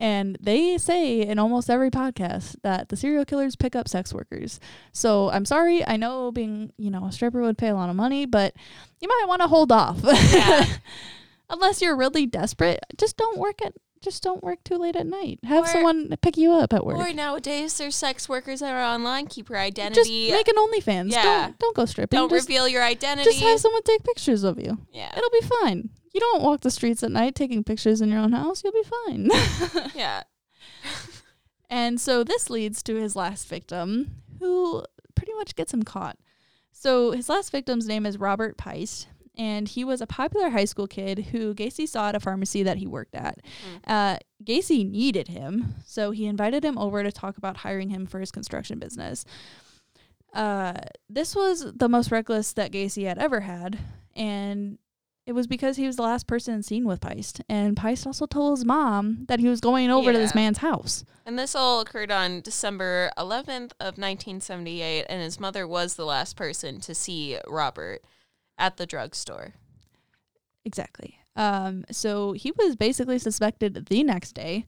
And they say in almost every podcast that the serial killers pick up sex workers. So I'm sorry. I know being, you know, a stripper would pay a lot of money, but you might want to hold off. Yeah. [laughs] Unless you're really desperate, just don't work at just don't work too late at night. Have Or- someone pick you up at work. Or nowadays, there's sex workers that are online. Keep your just identity. make an OnlyFans. Yeah. Don't don't go stripping. don't just, reveal your identity. just have someone take pictures of you. yeah, It'll be fine. You don't walk the streets at night taking pictures in your own house. You'll be fine. [laughs] [laughs] yeah. And so this leads to his last victim, who pretty much gets him caught. So his last victim's name is Robert Piest, and he was a popular high school kid who Gacy saw at a pharmacy that he worked at. Uh, Gacy needed him, so he invited him over to talk about hiring him for his construction business. Uh, this was the most reckless that Gacy had ever had, and it was because he was the last person seen with Piest. And Piest also told his mom that he was going over to this man's house. And this all occurred on December 11th of 1978, and his mother was the last person to see Robert at the drugstore. Exactly. Um, so he was basically suspected the next day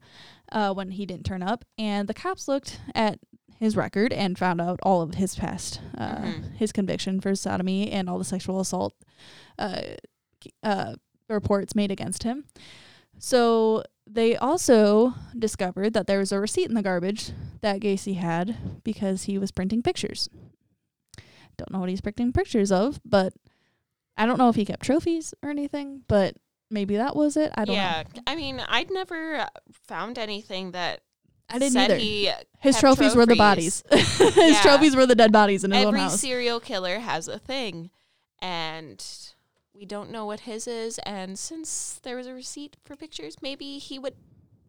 uh, when he didn't turn up, and the cops looked at his record and found out all of his past, uh, Mhm. his conviction for sodomy and all the sexual assault uh, uh, reports made against him. So they also discovered that there was a receipt in the garbage that Gacy had because he was printing pictures. Don't know what he's printing pictures of, but I don't know if he kept trophies or anything, but maybe that was it. I don't yeah, know. I mean, I'd never uh, found anything that I didn't said either. he his kept trophies, were the bodies. [laughs] his Yeah. trophies were the dead bodies in his own Every house. serial killer has a thing, and we don't know what his is. And since there was a receipt for pictures, maybe he would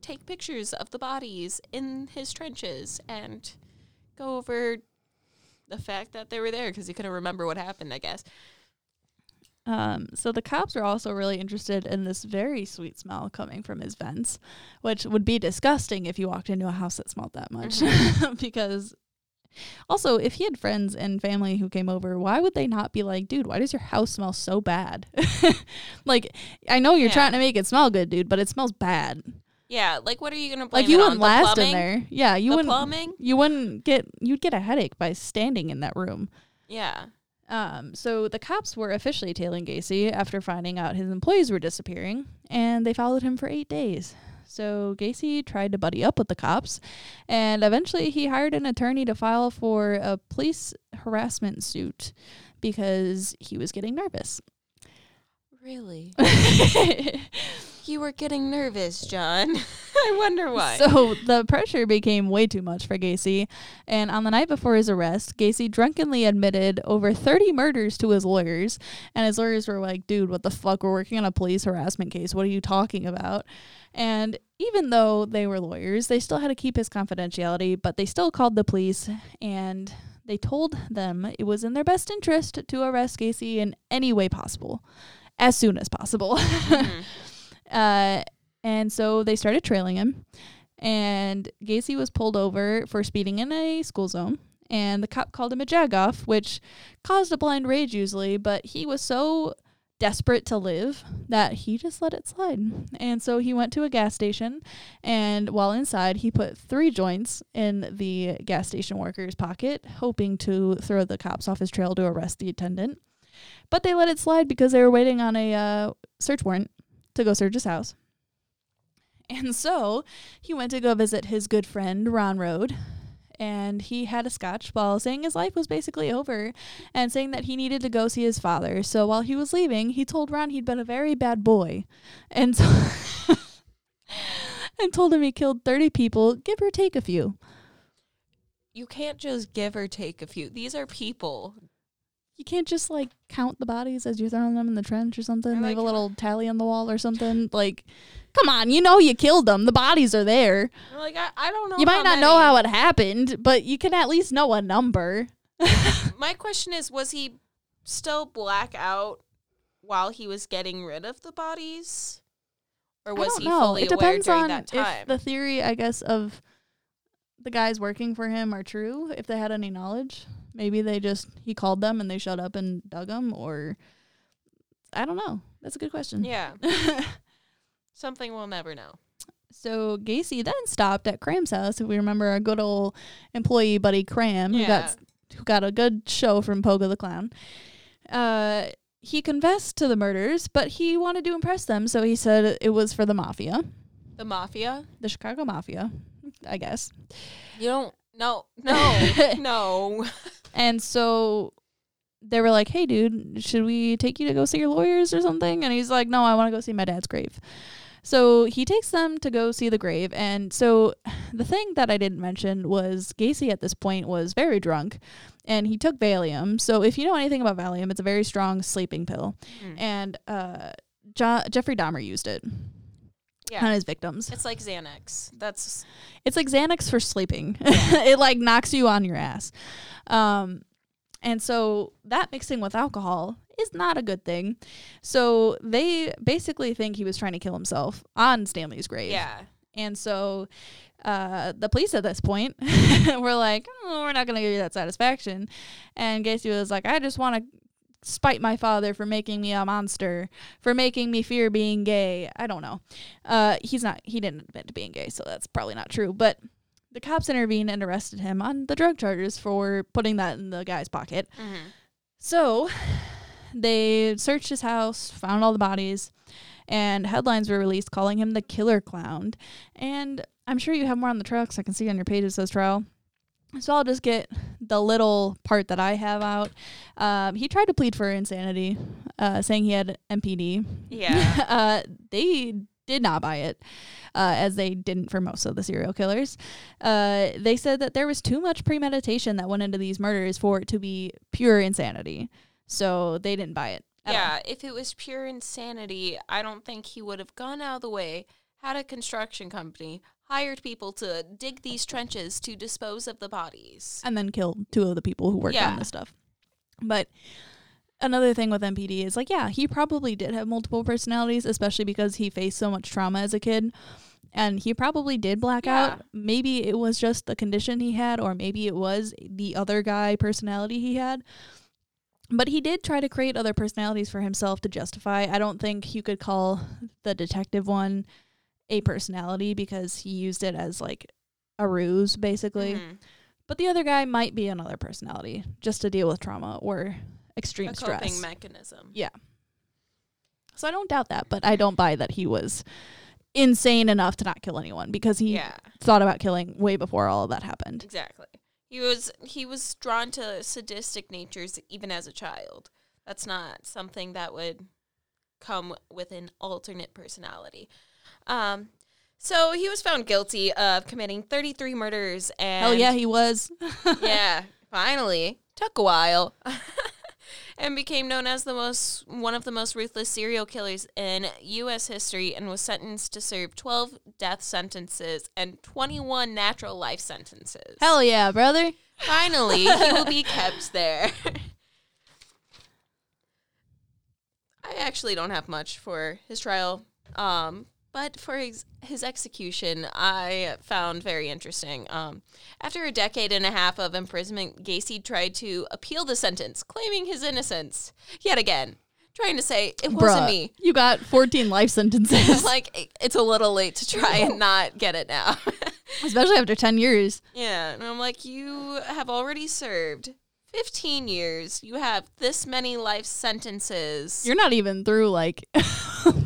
take pictures of the bodies in his trenches and go over the fact that they were there because he couldn't remember what happened. I guess. Um, so the cops are also really interested in this very sweet smell coming from his vents, which would be disgusting if you walked into a house that smelled that much. [laughs] because also, if he had friends and family who came over, why would they not be like, dude, why does your house smell so bad? [laughs] like, I know you're Yeah. trying to make it smell good, dude, but it smells bad. Yeah, like what are you gonna blame Like you wouldn't? The last plumbing? in there. Yeah, you the wouldn't. plumbing. You wouldn't get. You'd get a headache by standing in that room. Yeah. Um, so the cops were officially tailing Gacy after finding out his employees were disappearing, and they followed him for eight days. So Gacy tried to buddy up with the cops, and eventually he hired an attorney to file for a police harassment suit because he was getting nervous. Really? [laughs] You were getting nervous, John. [laughs] I wonder why. So the pressure became way too much for Gacy, and on the night before his arrest, Gacy drunkenly admitted over 30 murders to his lawyers, and his lawyers were like, "Dude, what the fuck? We're working on a police harassment case. What are you talking about?" And even though they were lawyers, they still had to keep his confidentiality, but they still called the police and they told them it was in their best interest to arrest Gacy in any way possible, as soon as possible. [laughs] Mhm. Uh, and so they started trailing him. And Gacy was pulled over for speeding in a school zone. And the cop called him a jagoff, which caused a blind rage usually, but he was so desperate to live that he just let it slide. And so he went to a gas station, and while inside, he put three joints in the gas station worker's pocket, hoping to throw the cops off his trail to arrest the attendant. But they let it slide because they were waiting on a uh, search warrant to go search his house. And so he went to go visit his good friend, Ron Rohde. And he had a scotch while saying his life was basically over and saying that he needed to go see his father. So while he was leaving, he told Ron he'd been a very bad boy. And so [laughs] and told him he killed 30 people, give or take a few. You can't just give or take a few. These are people. You can't just like count the bodies as you're throwing them in the trench or something. Or, Leave a little tally on the wall or something. Like, come on, you know you killed them. The bodies are there. Like I, I don't know. you might not know how it happened, but you can at least know a number. [laughs] My question is, was he still black out while he was getting rid of the bodies, or was I don't he know. fully it aware depends during on that time? if the theory, I guess, of the guys working for him are true. If they had any knowledge, maybe they just he called them and they showed up and dug them, or I don't know. That's a good question. yeah, [laughs] something we'll never know. So Gacy then stopped at Cram's house. If we remember our good old employee buddy Cram, who got who got a good show from Pogo the Clown. Uh, he confessed to the murders, but he wanted to impress them, so he said it was for the mafia, the mafia. the Chicago Mafia, I guess. You don't. No, [laughs] no, no. And so they were like, "Hey, dude, should we take you to go see your lawyers or something?" And he's like, "No, I want to go see my dad's grave." So he takes them to go see the grave. And so [sighs] the thing that I didn't mention was Gacy at this point was very drunk and he took Valium. So if you know anything about Valium, it's a very strong sleeping pill. Mm. And uh, jo- Jeffrey Dahmer used it Yeah, on his victims. it's like Xanax. That's It's like Xanax for sleeping. [laughs] it like knocks you on your ass. Um, and so that mixing with alcohol is not a good thing. So they basically think he was trying to kill himself on Stanley's grave. yeah. And so uh, the police at this point [laughs] were like, oh, we're not going to give you that satisfaction. And Gacy was like, I just want to spite my father for making me a monster, for making me fear being gay. I don't know. Uh, he's not, he didn't admit to being gay, so that's probably not true. But the cops intervened and arrested him on the drug charges for putting that in the guy's pocket. Mm-hmm. So they searched his house, found all the bodies, and headlines were released calling him the killer clown. And I'm sure you have more on the trucks. I can see on your page it says trial. So I'll just get the little part that I have out. Um, he tried to plead for insanity, uh, saying he had MPD. Yeah. [laughs] uh, they did not buy it, uh, as they didn't for most of the serial killers. Uh, they said that there was too much premeditation that went into these murders for it to be pure insanity. So they didn't buy it. at all. Yeah, if it was pure insanity, I don't think he would have gone out of the way, had a construction company, hired people to dig these trenches to dispose of the bodies. and then killed two of the people who worked Yeah. on this stuff. But another thing with MPD is like, yeah, he probably did have multiple personalities, especially because he faced so much trauma as a kid. And he probably did black Yeah. out. Maybe it was just the condition he had, or maybe it was the other guy personality he had. But he did try to create other personalities for himself to justify. I don't think you could call the detective one a personality because he used it as like a ruse, basically. Mhm. But the other guy might be another personality just to deal with trauma or extreme A coping stress. mechanism. Yeah. So I don't doubt that, but I don't buy that he was insane enough to not kill anyone because he Yeah, thought about killing way before all of that happened. exactly. He was he was drawn to sadistic natures even as a child. That's not something that would come with an alternate personality. Um, so he was found guilty of committing 33 murders and Hell yeah, he was. [laughs] yeah, finally took a while, [laughs] and became known as the most one of the most ruthless serial killers in U.S. history, and was sentenced to serve 12 death sentences and 21 natural life sentences. Hell yeah, brother. Finally, he will be [laughs] kept there. I actually don't have much for his trial, um, but for his, his execution, I found very interesting. Um, after a decade and a half of imprisonment, Gacy tried to appeal the sentence, claiming his innocence. Yet again, trying to say it wasn't Bruh, me. You got 14 life sentences, [laughs] like it- it's a little late to try and [laughs] not get it now. [laughs] especially after 10 years. Yeah, and I'm like, you have already served 15 years. You have this many life sentences. You're not even through like [laughs]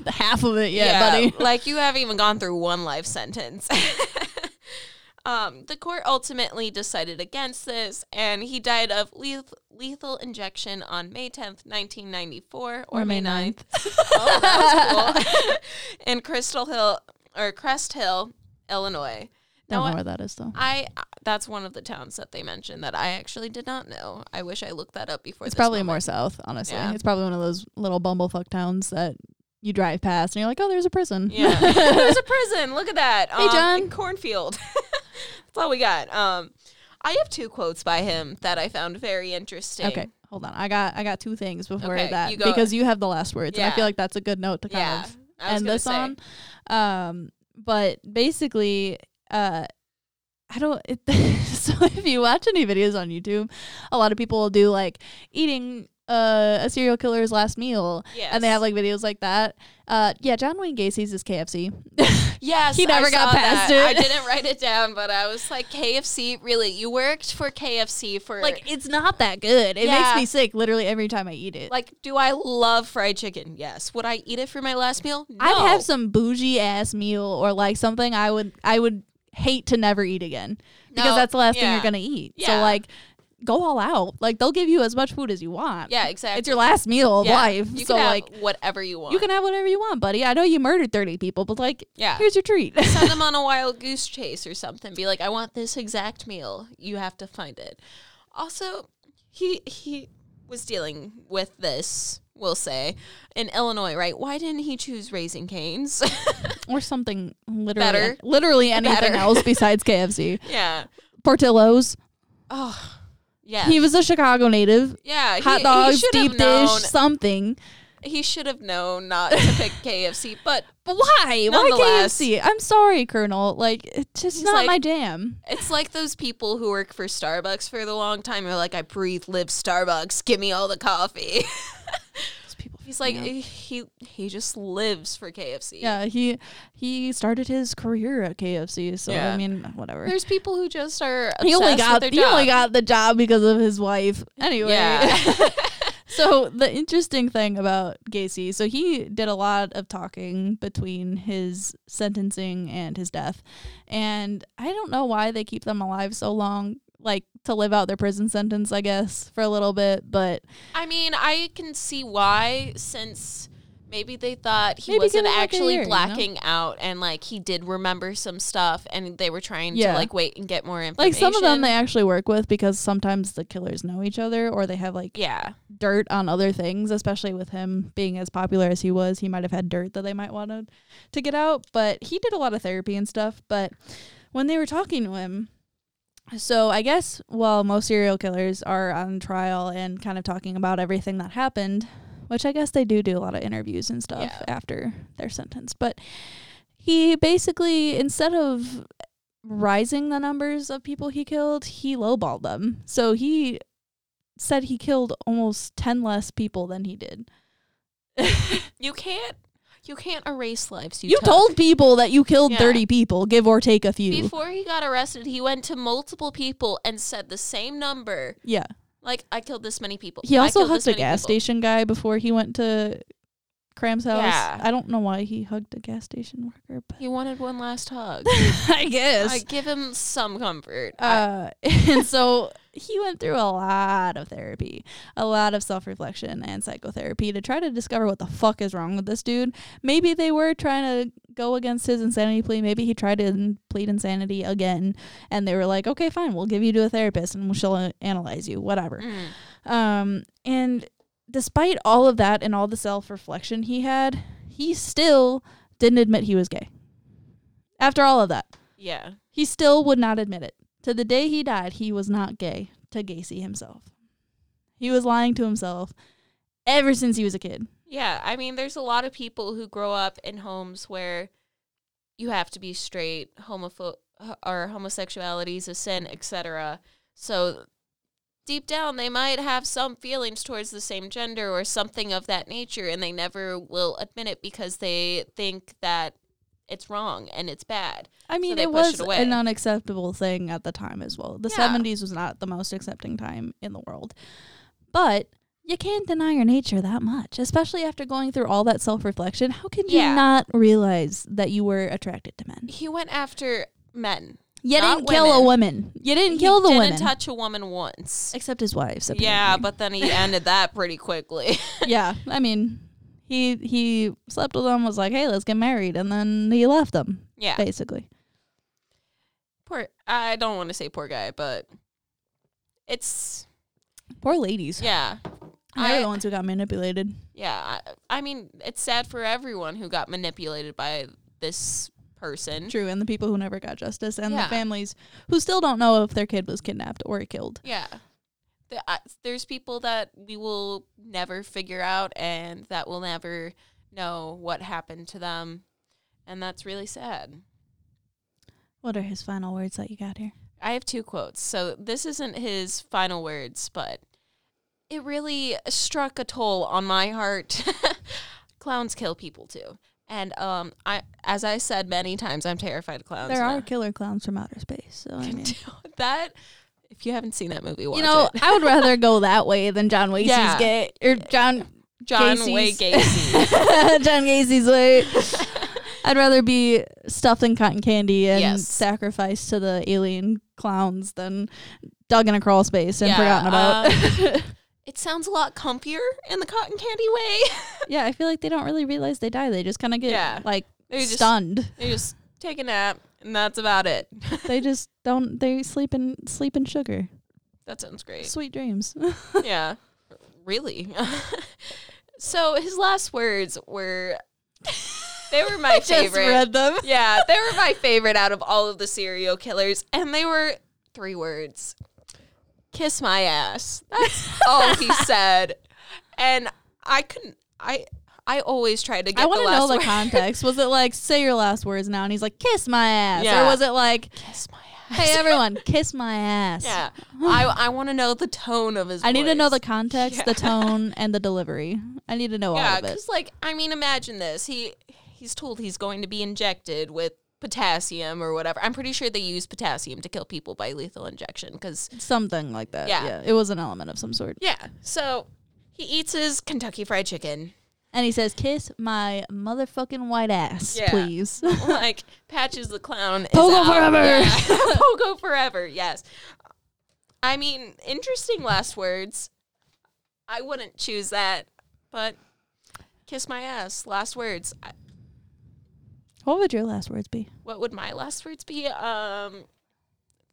half of it yet, buddy. [laughs] like you haven't even gone through one life sentence. [laughs] um, the court ultimately decided against this, and he died of leth- lethal injection on May 10th, 1994, or, Or May May 9th. oh, cool. In Crystal Hill or Crest Hill, Illinois. Don't know where that is though. I that's one of the towns that they mentioned that I actually did not know. I wish I looked that up before. It's probably more south, honestly. Yeah. It's probably one of those little bumblefuck towns that you drive past and you're like, oh, there's a prison. Yeah, there's a [laughs] prison. Look at that. Hey, Um, John. in cornfield. [laughs] that's all we got. Um, I have two quotes by him that I found very interesting. okay, hold on. I got I got two things before Okay, that you because you have the last words, and I feel like that's a good note to kind Yeah, of end this say. on. Um, but basically, uh, I don't. It, [laughs] so if you watch any videos on YouTube, a lot of people will do like eating uh, a serial killer's last meal, Yes. and they have like videos like that. Uh, yeah, John Wayne Gacy's is KFC. [laughs] Yes, He never I got past that. it. I didn't [laughs] write it down, but I was like, KFC. Really, you worked for KFC for like it's not that good. It Yeah. makes me sick literally every time I eat it. Like, do I love fried chicken? Yes. Would I eat it for my last meal? No. I'd have some bougie ass meal or like something I would I would hate to never eat again because No, that's the last thing you're gonna eat. So like, go all out. Like they'll give you as much food as you want. Yeah, exactly. it's your last meal of Yeah. life. You so can have like, whatever you want. you can have whatever you want, buddy. I know you murdered thirty people, but like, Yeah. here's your treat. send [laughs] them on a wild goose chase or something. Be like, I want this exact meal. You have to find it. Also, he he was dealing with this. We'll say in Illinois, right? Why didn't he choose Raising Cane's? [laughs] or something literally, Better. literally anything Better. else [laughs] besides KFC. yeah. Portillo's. Oh, yeah. He was a Chicago native. yeah. Hot he, dogs, he deep have known. dish, something. He should have known not to pick [laughs] KFC, but But why? Why KFC? I'm sorry, Colonel. Like, it's just not like- my jam. It's like those people who work for Starbucks for the long time. They're like, I breathe, live Starbucks. Give me all the coffee. He's like, out. he he just lives for KFC. yeah, he he started his career at KFC. So Yeah. I mean, whatever. There's people who just are he only got he their only got the job because of his wife. Anyway. Yeah. [laughs] [laughs] so the interesting thing about Gacy, so he did a lot of talking between his sentencing and his death. And I don't know why they keep them alive so long, like to live out their prison sentence, I guess, for a little bit, but I mean, I can see why since Maybe they thought he Maybe wasn't him, like, a actually year, you know? blacking out and like he did remember some stuff and they were trying Yeah. to like wait and get more information. Like some of them they actually work with because sometimes the killers know each other or they have like Yeah. dirt on other things, especially with him being as popular as he was. He might have had dirt that they might want to, to get out, but he did a lot of therapy and stuff. But when they were talking to him, so I guess while most serial killers are on trial and kind of talking about everything that happened, which I guess they do do a lot of interviews and stuff Yeah. after their sentence, but he basically instead of rising the numbers of people he killed, he lowballed them. So he said he killed almost 10 less people than he did. You can't you can't erase lives you, You took. told people that you killed Yeah. 30 people, give or take a few. Before he got arrested, he went to multiple people and said the same number. yeah. Like I killed this many people. He also hugged a gas people. station guy before he went to Cram's house. Yeah. I don't know why he hugged a gas station worker, but He wanted one last hug. [laughs] I guess. I give him some comfort. Uh, [laughs] and so he went through a lot of therapy, a lot of self reflection and psychotherapy to try to discover what the fuck is wrong with this dude. Maybe they were trying to go against his insanity plea. Maybe he tried to plead insanity again, and they were like, "Okay, fine, we'll give you to a therapist, and she'll uh, analyze you, whatever." Mm. Um, and despite all of that and all the self reflection he had, he still didn't admit he was gay. After all of that. Yeah. He still would not admit it. To the day he died, he was not gay to Gacy himself. He was lying to himself ever since he was a kid. Yeah, I mean, there's a lot of people who grow up in homes where you have to be straight, homopho- or homosexuality is a sin, etc. So deep down, they might have some feelings towards the same gender or something of that nature, and they never will admit it because they think that it's wrong and it's bad. I mean, they it was it an unacceptable thing at the time as well. The Yeah. 70s was not the most accepting time in the world. But you can't deny your nature that much, especially after going through all that self reflection. How could you not realize that you were attracted to men? He went after men. You Not didn't kill a woman. You didn't kill the woman. didn't women. touch a woman once. except his wives. Yeah, but then he [laughs] ended that pretty quickly. [laughs] yeah, I mean, he he slept with them, was like, "Hey, let's get married," and then he left them yeah. basically. Poor I don't want to say poor guy, but it's Poor ladies. yeah. They're I- the ones who got manipulated. Yeah, I, I mean, it's sad for everyone who got manipulated by this person. True, and the people who never got justice, and Yeah. the families who still don't know if their kid was kidnapped or killed. Yeah. The, I, there's people that we will never figure out and that will never know what happened to them. And that's really sad. What are his final words that you got here? I have two quotes. So this isn't his final words, but it really struck a toll on my heart. [laughs] clowns kill people too. And um I as I said many times, I'm terrified of clowns. there now. are killer clowns from outer space, so I [laughs] mean, [laughs] that if you haven't seen that movie, watch you know. I would [laughs] rather go that way than John Wasey's Yeah. gay or John John Gacy's- Wayne Gacy. John Gacy's way. I'd rather be stuffed in cotton candy and Yes. sacrificed to the alien clowns than dug in a crawl space and Yeah, forgotten about. It sounds a lot comfier in the cotton candy way. [laughs] yeah, I feel like they don't really realize they die. They just kind of get Yeah. like They just- stunned. they just take a nap and that's about it. they [laughs] just don't. They sleep in sleep in sugar. that sounds great. Sweet dreams. [laughs] yeah. Really. so his last words were they were my favorite. read them. Yeah, they were my favorite out of all of the serial killers and they were three words. Kiss my ass. That's all he [laughs] said. And I couldn't I I always try to get I want the to last know the word. context. Was it like say your last words now, and he's like kiss my ass, Yeah. or was it like Kiss my ass. hey everyone kiss my ass? Yeah. [laughs] I I want to know the tone of his I need to know the context, Yeah. the tone, [laughs] and the delivery. I need to know Yeah, all of it. because like I mean, imagine this. He he's told he's going to be injected with potassium or whatever. I'm pretty sure they use potassium to kill people by lethal injection. Because Something like that. Yeah. Yeah. It was an element of some sort. yeah, so he eats his Kentucky Fried Chicken. And he says, "Kiss my motherfucking white ass, Yeah. please." [laughs] [laughs] like Patches the clown. Is Pogo forever. Yeah. [laughs] Pogo forever. Yes. I mean, interesting last words. I wouldn't choose that, but Kiss my ass. Last words. I, What would your last words be? what would my last words be? Um,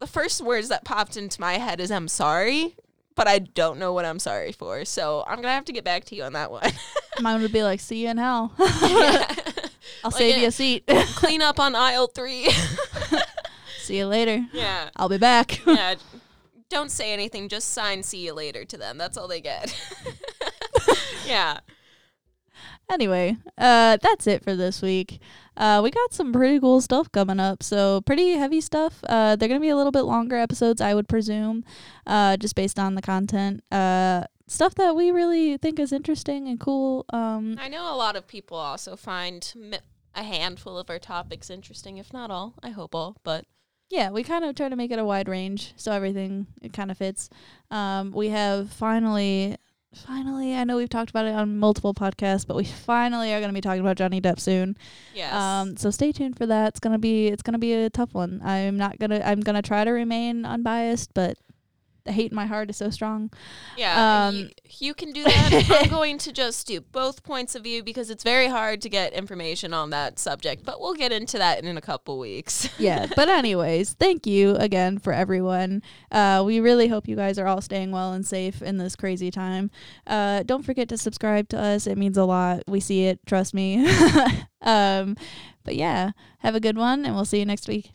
the first words that popped into my head is "I'm sorry," but I don't know what I'm sorry for. So I'm gonna have to get back to you on that one. [laughs] Mine would be like, see you in hell. [laughs] Yeah. I'll Like save it- you a seat. [laughs] Clean up on aisle three. see you later. yeah. I'll be back. Yeah. Don't say anything. Just sign "See you later" to them. That's all they get. yeah. Anyway, uh, that's it for this week. Uh, we got some pretty cool stuff coming up. So pretty heavy stuff. Uh, they're gonna be a little bit longer episodes, I would presume, uh, just based on the content. Uh, stuff that we really think is interesting and cool. Um, I know a lot of people also find mi- a handful of our topics interesting, if not all. I hope all, but yeah, we kind of try to make it a wide range, so everything it kind of fits. Um, we have finally, finally, I know we've talked about it on multiple podcasts, but we finally are going to be talking about Johnny Depp soon. yes. Um, so stay tuned for that. It's gonna be it's gonna be a tough one. I'm not gonna I'm gonna try to remain unbiased, but the hate in my heart is so strong. yeah, um, you, you can do that. I'm [laughs] going to just do both points of view because it's very hard to get information on that subject, but we'll get into that in a couple weeks. [laughs] Yeah. but anyways, thank you again for everyone. Uh, we really hope you guys are all staying well and safe in this crazy time. Uh, don't forget to subscribe to us. It means a lot. We see it. Trust me. [laughs] um, but yeah, have a good one, and we'll see you next week.